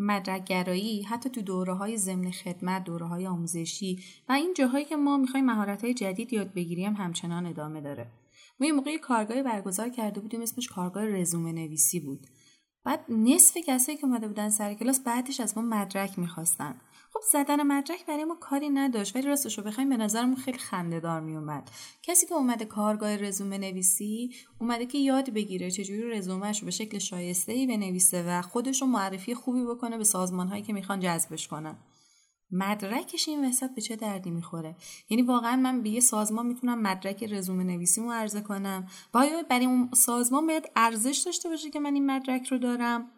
مدرکگرایی حتی تو دوره های ضمن خدمت دوره های آموزشی و این جاهایی که ما می‌خوایم مهارت های جدید یاد بگیریم همچنان ادامه داره. ما یه موقعی کارگاهی برگزار کرده بودیم اسمش کارگاه رزومه نویسی بود. بعد نصف کسایی که اومده بودن سر کلاس بعدش از ما مدرک می‌خواستن. خب زدن مدرک برای ما کاری نداشت ولی راستش رو بخوایم به نظرمون خیلی خنده دار میومد کسی که اومده کارگاه رزومه نویسی اومده که یاد بگیره چجوری رزومهش رو به شکل شایسته ای بنویسه و خودش رو معرفی خوبی بکنه به سازمان هایی که می‌خوان جذبش کنن. مدرکش این وسط به چه دردی می‌خوره. یعنی واقعا من به یه سازمان می‌تونم مدرک رزومه نویسیمو عرضه کنم. و برای اون سازمان باید ارزش داشته باشه که من این مدرک رو دارم.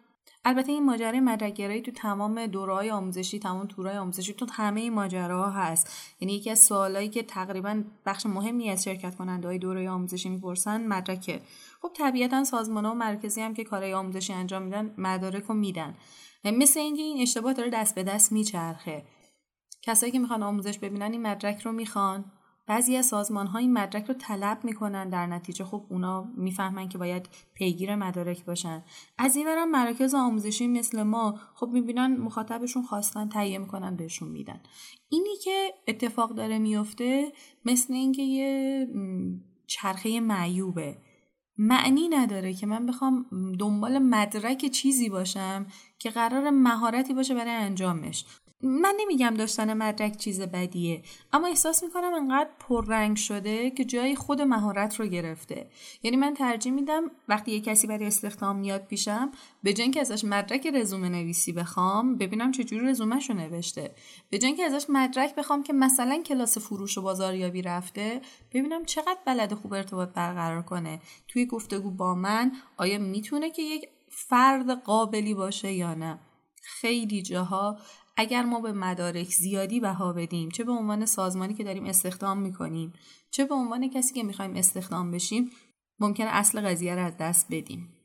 البته این ماجرای مدرکگرایی تو تمام دورهای آموزشی تمام تورهای آموزشی تو همه ماجراها هست. یعنی یکی از سوالایی که تقریبا بخش مهمی از شرکت کننده های دوره آموزشی می‌پرسن مدرکه. خب طبیعتا سازمان ها و مرکزی هم که کارهای آموزشی انجام میدن مدارک رو میدن. مثل اینکه این اشتباه داره دست به دست میچرخه. کسایی که می‌خوان آموزش ببینن این مدرک رو می‌خوان. بعضی از سازمان ها این مدرک رو طلب می‌کنن در نتیجه خب اونا می‌فهمن که باید پیگیر مدارک باشن. از این برم مراکز آموزشی مثل ما خب می‌بینن مخاطبشون خواستن تهیه می‌کنن بهشون میدن. اینی که اتفاق داره میفته مثل اینکه یه چرخه معیوبه. معنی نداره که من بخوام دنبال مدرک چیزی باشم که قرار مهارتی باشه برای انجامش. من نمیگم داشتن مدرک چیز بدیه اما احساس می‌کنم انقدر پررنگ شده که جای خود مهارت رو گرفته. یعنی من ترجیح میدم وقتی یه کسی برای استخدام میاد پیشم به که ازش مدرک رزومه نویسی بخوام ببینم چجوری رزومهش رو نوشته. به که ازش مدرک بخوام که مثلا کلاس فروش و بازاریابی رفته ببینم چقدر بلد خوب ارتباط برقرار کنه. توی گفتگو با من آیا می‌تونه که یک فرد قابلی باشه یا نه؟ خیلی جاها اگر ما به مدارک زیادی بها بدیم چه به عنوان سازمانی که داریم استخدام می‌کنیم چه به عنوان کسی که می‌خوایم استخدام بشیم ممکن اصل قضیه رو از دست بدیم.